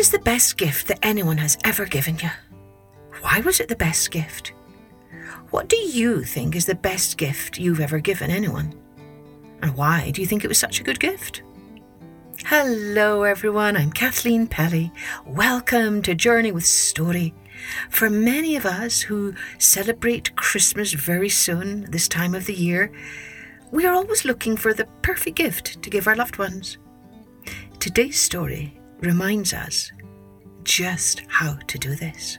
What is the best gift that anyone has ever given you? Why was it the best gift? What do you think is the best gift you've ever given anyone? And why do you think it was such a good gift? Hello, everyone. I'm Kathleen Pelley. Welcome to Journey with Story. For many of us who celebrate Christmas very soon, this time of the year, we are always looking for the perfect gift to give our loved ones. Today's story reminds us just how to do this.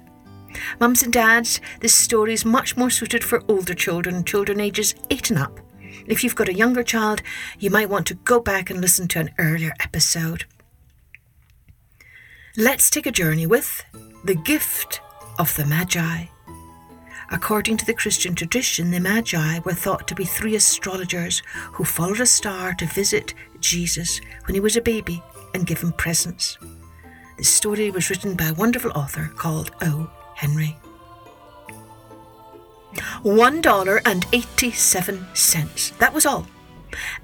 Mums and dads, this story is much more suited for older children, children ages 8 and up. If you've got a younger child, you might want to go back and listen to an earlier episode. Let's take a journey with the gift of the Magi. According to the Christian tradition, the Magi were thought to be three astrologers who followed a star to visit Jesus when he was a baby and give him presents. The story was written by a wonderful author called O. Henry. One dollar and eighty-seven cents. That was all.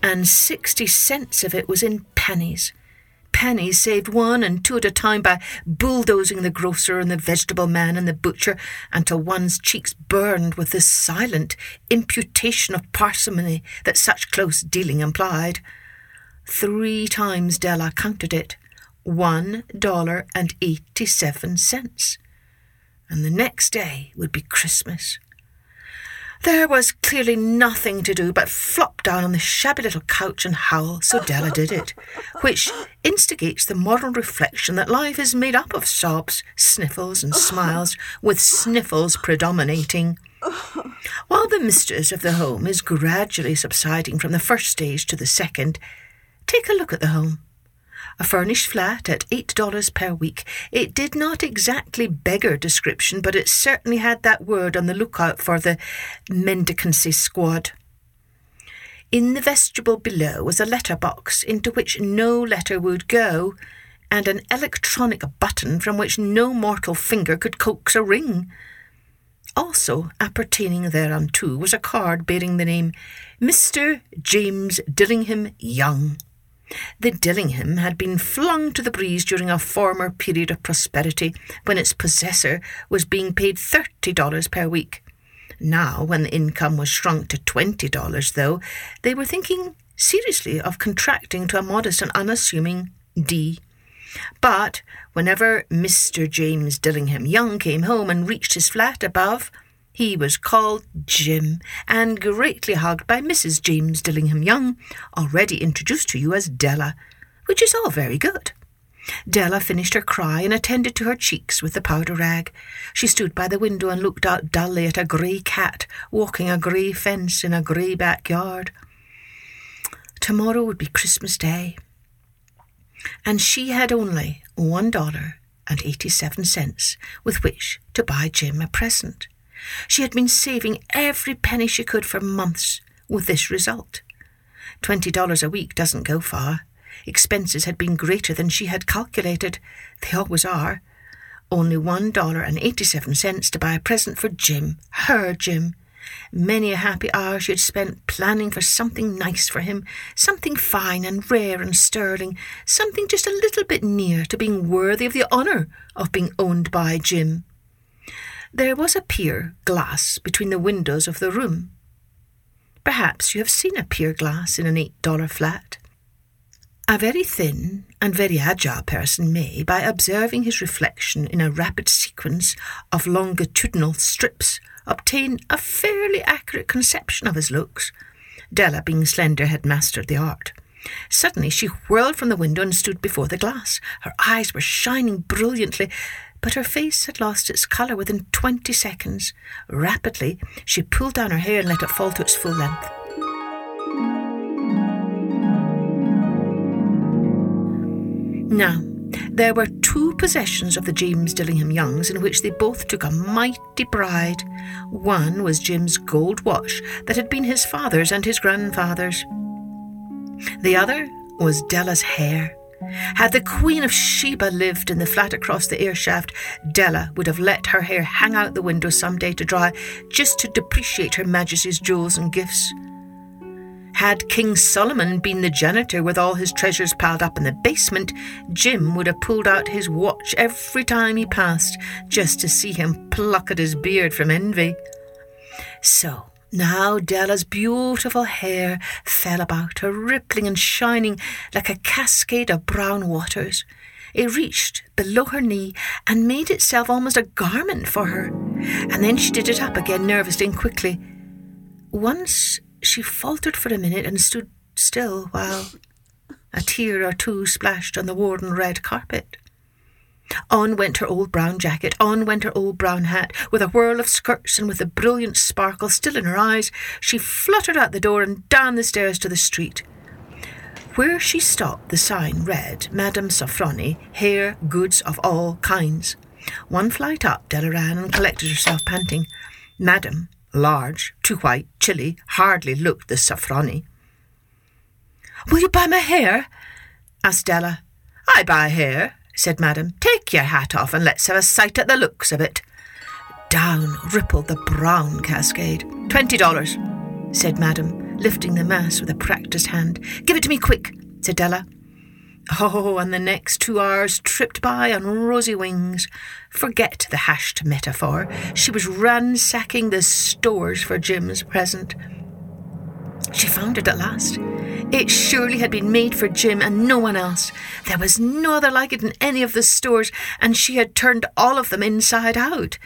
And sixty cents of it was in pennies pennies saved one and two at a time by bulldozing the grocer and the vegetable man and the butcher until one's cheeks burned with the silent imputation of parsimony that such close dealing implied. Three times Della counted it one dollar and the next day would be Christmas. There was clearly nothing to do but flop down on the shabby little couch and howl, so Della did it, which instigates the moral reflection that life is made up of sobs, sniffles, and smiles, with sniffles predominating. While the mistress of the home is gradually subsiding from the first stage to the second, take a look at the home a furnished flat at $8 per week. It did not exactly beggar description, but it certainly had that word on the lookout for the mendicancy squad. In the vestibule below was a letter box into which no letter would go, and an electronic button from which no mortal finger could coax a ring. Also appertaining thereunto was a card bearing the name Mr. James Dillingham Young. The Dillingham had been flung to the breeze during a former period of prosperity when its possessor was being paid $30 per week. Now, when the income was shrunk to $20, though, they were thinking seriously of contracting to a modest and unassuming D. But whenever Mr. James Dillingham Young came home and reached his flat above, he was called Jim and greatly hugged by Mrs. James Dillingham Young, already introduced to you as Della, which is all very good. Della finished her cry and attended to her cheeks with the powder rag. She stood by the window and looked out dully at a grey cat walking a grey fence in a grey backyard. Tomorrow would be Christmas Day, and she had only one dollar and eighty-seven cents with which to buy Jim a present. She had been saving every penny she could for months with this result. Twenty dollars a week doesn't go far. Expenses had been greater than she had calculated. They always are. Only one dollar and eighty-seven cents to buy a present for Jim, her Jim. Many a happy hour she had spent planning for something nice for him, something fine and rare and sterling, something just a little bit near to being worthy of the honour of being owned by Jim. There was a pier glass between the windows of the room. Perhaps you have seen a pier glass in an eight dollar flat. A very thin and very agile person may, by observing his reflection in a rapid sequence of longitudinal strips, obtain a fairly accurate conception of his looks. Della, being slender, had mastered the art. Suddenly she whirled from the window and stood before the glass. Her eyes were shining brilliantly, but her face had lost its colour within twenty seconds. Rapidly, she pulled down her hair and let it fall to its full length. Now, there were two possessions of the James Dillingham Youngs in which they both took a mighty pride. One was Jim's gold watch that had been his father's and his grandfather's. The other was Della's hair. Had the Queen of Sheba lived in the flat across the air shaft, Della would have let her hair hang out the window some day to dry, just to depreciate Her Majesty's jewels and gifts. Had King Solomon been the janitor with all his treasures piled up in the basement, Jim would have pulled out his watch every time he passed just to see him pluck at his beard from envy. So, now Della's beautiful hair fell about her, rippling and shining like a cascade of brown waters. It reached below her knee and made itself almost a garment for her. And then she did it up again nervously and quickly. Once she faltered for a minute and stood still while a tear or two splashed on the worn red carpet. On went her old brown jacket, on went her old brown hat, with a whirl of skirts and with the brilliant sparkle still in her eyes, she fluttered out the door and down the stairs to the street. Where she stopped, the sign read, Madame Sofronie, hair, goods of all kinds. One flight up, Della ran and collected herself, panting. Madame, large, too white, chilly, hardly looked the Sofronie. Will you buy my hair? asked Della. I buy hair, said Madame. Take your hat off and let's have a sight at the looks of it. Down rippled the brown cascade. Twenty dollars, said Madame lifting the mass with a practised hand. Give it to me quick, said Della. Oh, and the next two hours tripped by on rosy wings. Forget the hashed metaphor. She was ransacking the stores for Jim's present. She found it at last. It surely had been made for Jim and no one else. There was no other like it in any of the stores, and she had turned all of them inside out.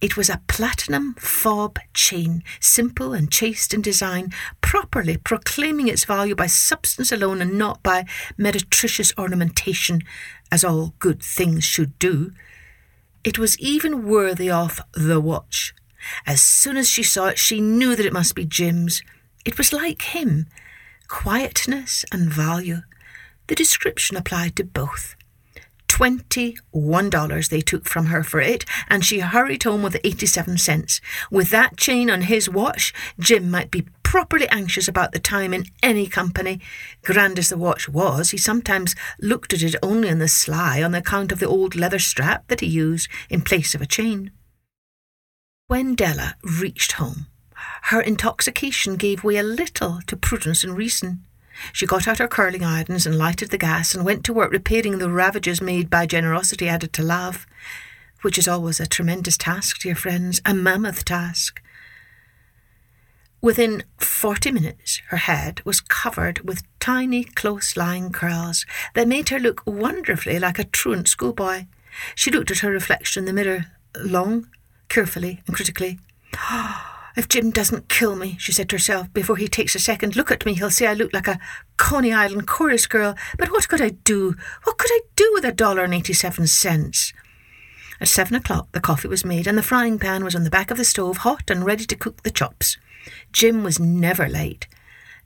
It was a platinum fob chain, simple and chaste in design, properly proclaiming its value by substance alone and not by meretricious ornamentation, as all good things should do. It was even worthy of the watch. As soon as she saw it, she knew that it must be Jim's. It was like him quietness and value. The description applied to both. $21 they took from her for it, and she hurried home with 87 cents. With that chain on his watch, Jim might be properly anxious about the time in any company. Grand as the watch was, he sometimes looked at it only on the sly on account of the old leather strap that he used in place of a chain. When Della reached home, her intoxication gave way a little to prudence and reason. She got out her curling irons and lighted the gas and went to work repairing the ravages made by generosity added to love, which is always a tremendous task, dear friends, a mammoth task. Within forty minutes, her head was covered with tiny, close lying curls that made her look wonderfully like a truant schoolboy. She looked at her reflection in the mirror long, carefully, and critically. Oh, If Jim doesn't kill me, she said to herself, before he takes a second look at me, he'll say I look like a Coney Island chorus girl. But what could I do? What could I do with a dollar and eighty seven cents? At seven o'clock, the coffee was made, and the frying pan was on the back of the stove, hot and ready to cook the chops. Jim was never late.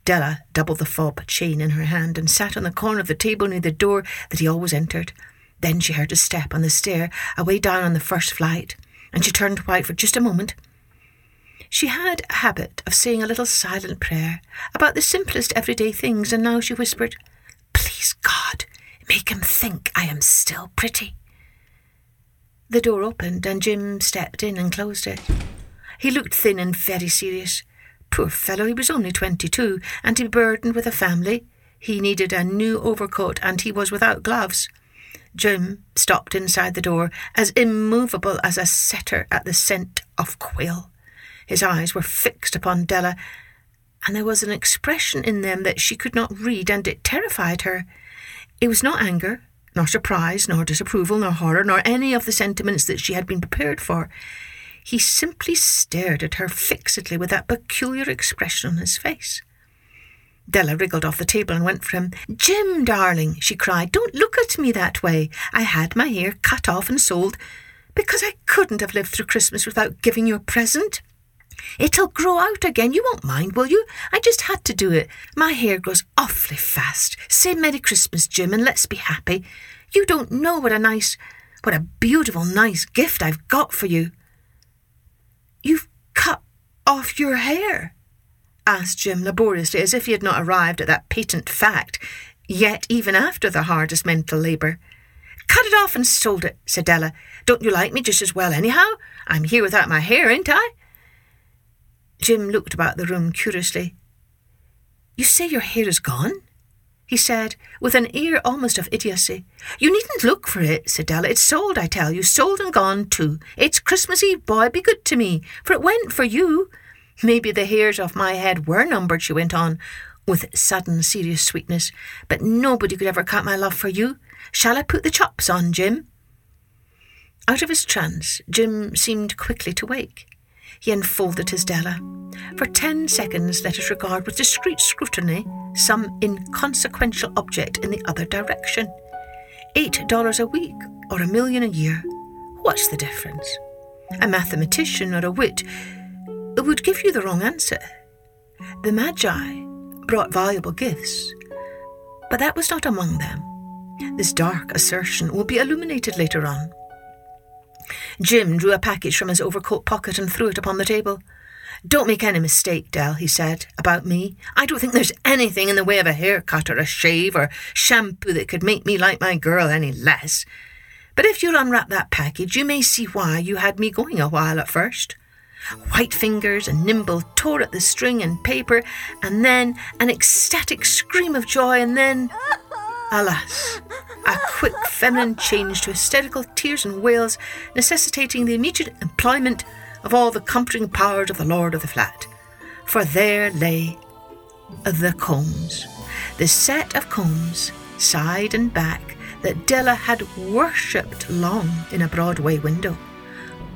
Della doubled the fob chain in her hand and sat on the corner of the table near the door that he always entered. Then she heard a step on the stair away down on the first flight, and she turned white for just a moment she had a habit of saying a little silent prayer about the simplest everyday things, and now she whispered, Please, God, make him think I am still pretty. The door opened, and Jim stepped in and closed it. He looked thin and very serious. Poor fellow, he was only twenty two, and he burdened with a family. He needed a new overcoat, and he was without gloves. Jim stopped inside the door, as immovable as a setter at the scent of quail. His eyes were fixed upon Della, and there was an expression in them that she could not read, and it terrified her. It was not anger, nor surprise, nor disapproval, nor horror, nor any of the sentiments that she had been prepared for. He simply stared at her fixedly with that peculiar expression on his face. Della wriggled off the table and went for him. Jim, darling, she cried, don't look at me that way. I had my hair cut off and sold because I couldn't have lived through Christmas without giving you a present. It'll grow out again. You won't mind, will you? I just had to do it. My hair grows awfully fast. Say Merry Christmas, Jim, and let's be happy. You don't know what a nice, what a beautiful, nice gift I've got for you. You've cut off your hair? asked Jim laboriously, as if he had not arrived at that patent fact, yet even after the hardest mental labour. Cut it off and sold it, said Della. Don't you like me just as well, anyhow? I'm here without my hair, ain't I? Jim looked about the room curiously. You say your hair is gone? he said, with an air almost of idiocy. You needn't look for it, said Della. It's sold, I tell you, sold and gone too. It's Christmas Eve, boy, be good to me, for it went for you. Maybe the hairs off my head were numbered, she went on, with sudden serious sweetness, but nobody could ever cut my love for you. Shall I put the chops on, Jim? Out of his trance, Jim seemed quickly to wake. He unfolded his Della. For ten seconds, let us regard with discreet scrutiny some inconsequential object in the other direction. Eight dollars a week or a million a year. What's the difference? A mathematician or a wit would give you the wrong answer. The Magi brought valuable gifts, but that was not among them. This dark assertion will be illuminated later on. Jim drew a package from his overcoat pocket and threw it upon the table. Don't make any mistake, Dell, he said, about me. I don't think there's anything in the way of a haircut or a shave or shampoo that could make me like my girl any less. But if you'll unwrap that package, you may see why you had me going a while at first. White fingers and nimble tore at the string and paper, and then an ecstatic scream of joy, and then, alas, a quick feminine change to hysterical tears and wails, necessitating the immediate employment of all the comforting powers of the lord of the flat. For there lay the combs, the set of combs, side and back, that Della had worshipped long in a Broadway window.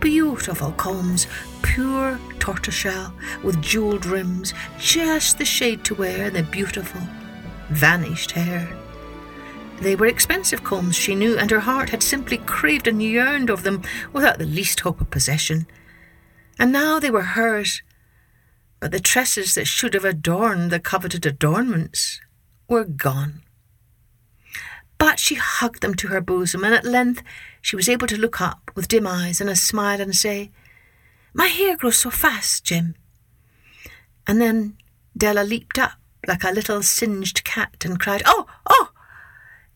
Beautiful combs, pure tortoiseshell, with jewelled rims, just the shade to wear in the beautiful, vanished hair. They were expensive combs, she knew, and her heart had simply craved and yearned over them without the least hope of possession. And now they were hers, but the tresses that should have adorned the coveted adornments were gone. But she hugged them to her bosom, and at length she was able to look up with dim eyes and a smile and say, My hair grows so fast, Jim. And then Della leaped up like a little singed cat and cried, Oh, oh!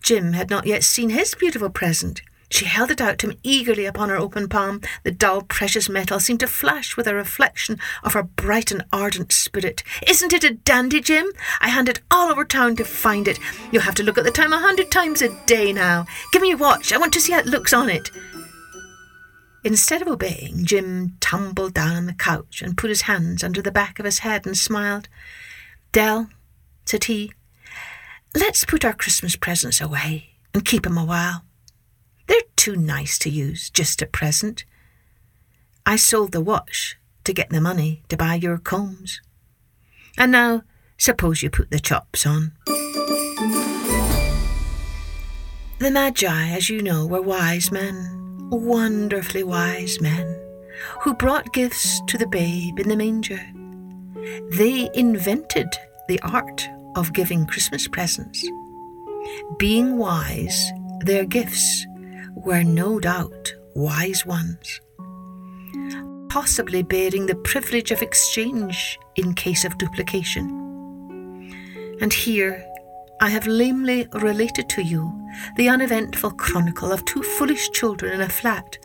Jim had not yet seen his beautiful present. She held it out to him eagerly upon her open palm. The dull, precious metal seemed to flash with a reflection of her bright and ardent spirit. Isn't it a dandy, Jim? I hunted all over town to find it. You'll have to look at the time a hundred times a day now. Give me your watch. I want to see how it looks on it. Instead of obeying, Jim tumbled down on the couch and put his hands under the back of his head and smiled. Dell, said he, Let's put our Christmas presents away and keep 'em a while. They're too nice to use just at present. I sold the watch to get the money to buy your combs. And now, suppose you put the chops on. The Magi, as you know, were wise men, wonderfully wise men, who brought gifts to the babe in the manger. They invented the art of giving Christmas presents. Being wise, their gifts were no doubt wise ones, possibly bearing the privilege of exchange in case of duplication. And here I have lamely related to you the uneventful chronicle of two foolish children in a flat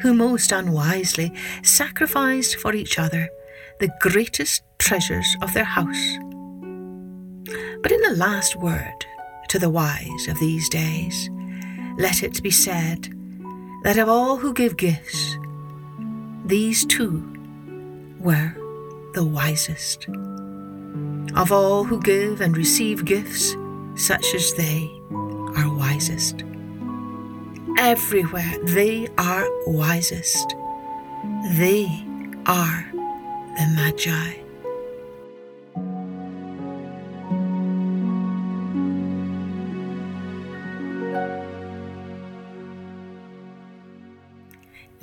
who most unwisely sacrificed for each other the greatest treasures of their house but in the last word to the wise of these days, let it be said that of all who give gifts, these two were the wisest. Of all who give and receive gifts, such as they are wisest. Everywhere they are wisest. They are the Magi.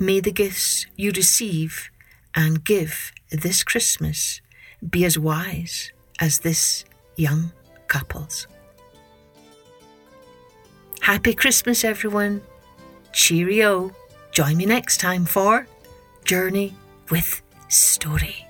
May the gifts you receive and give this Christmas be as wise as this young couple's. Happy Christmas, everyone. Cheerio. Join me next time for Journey with Story.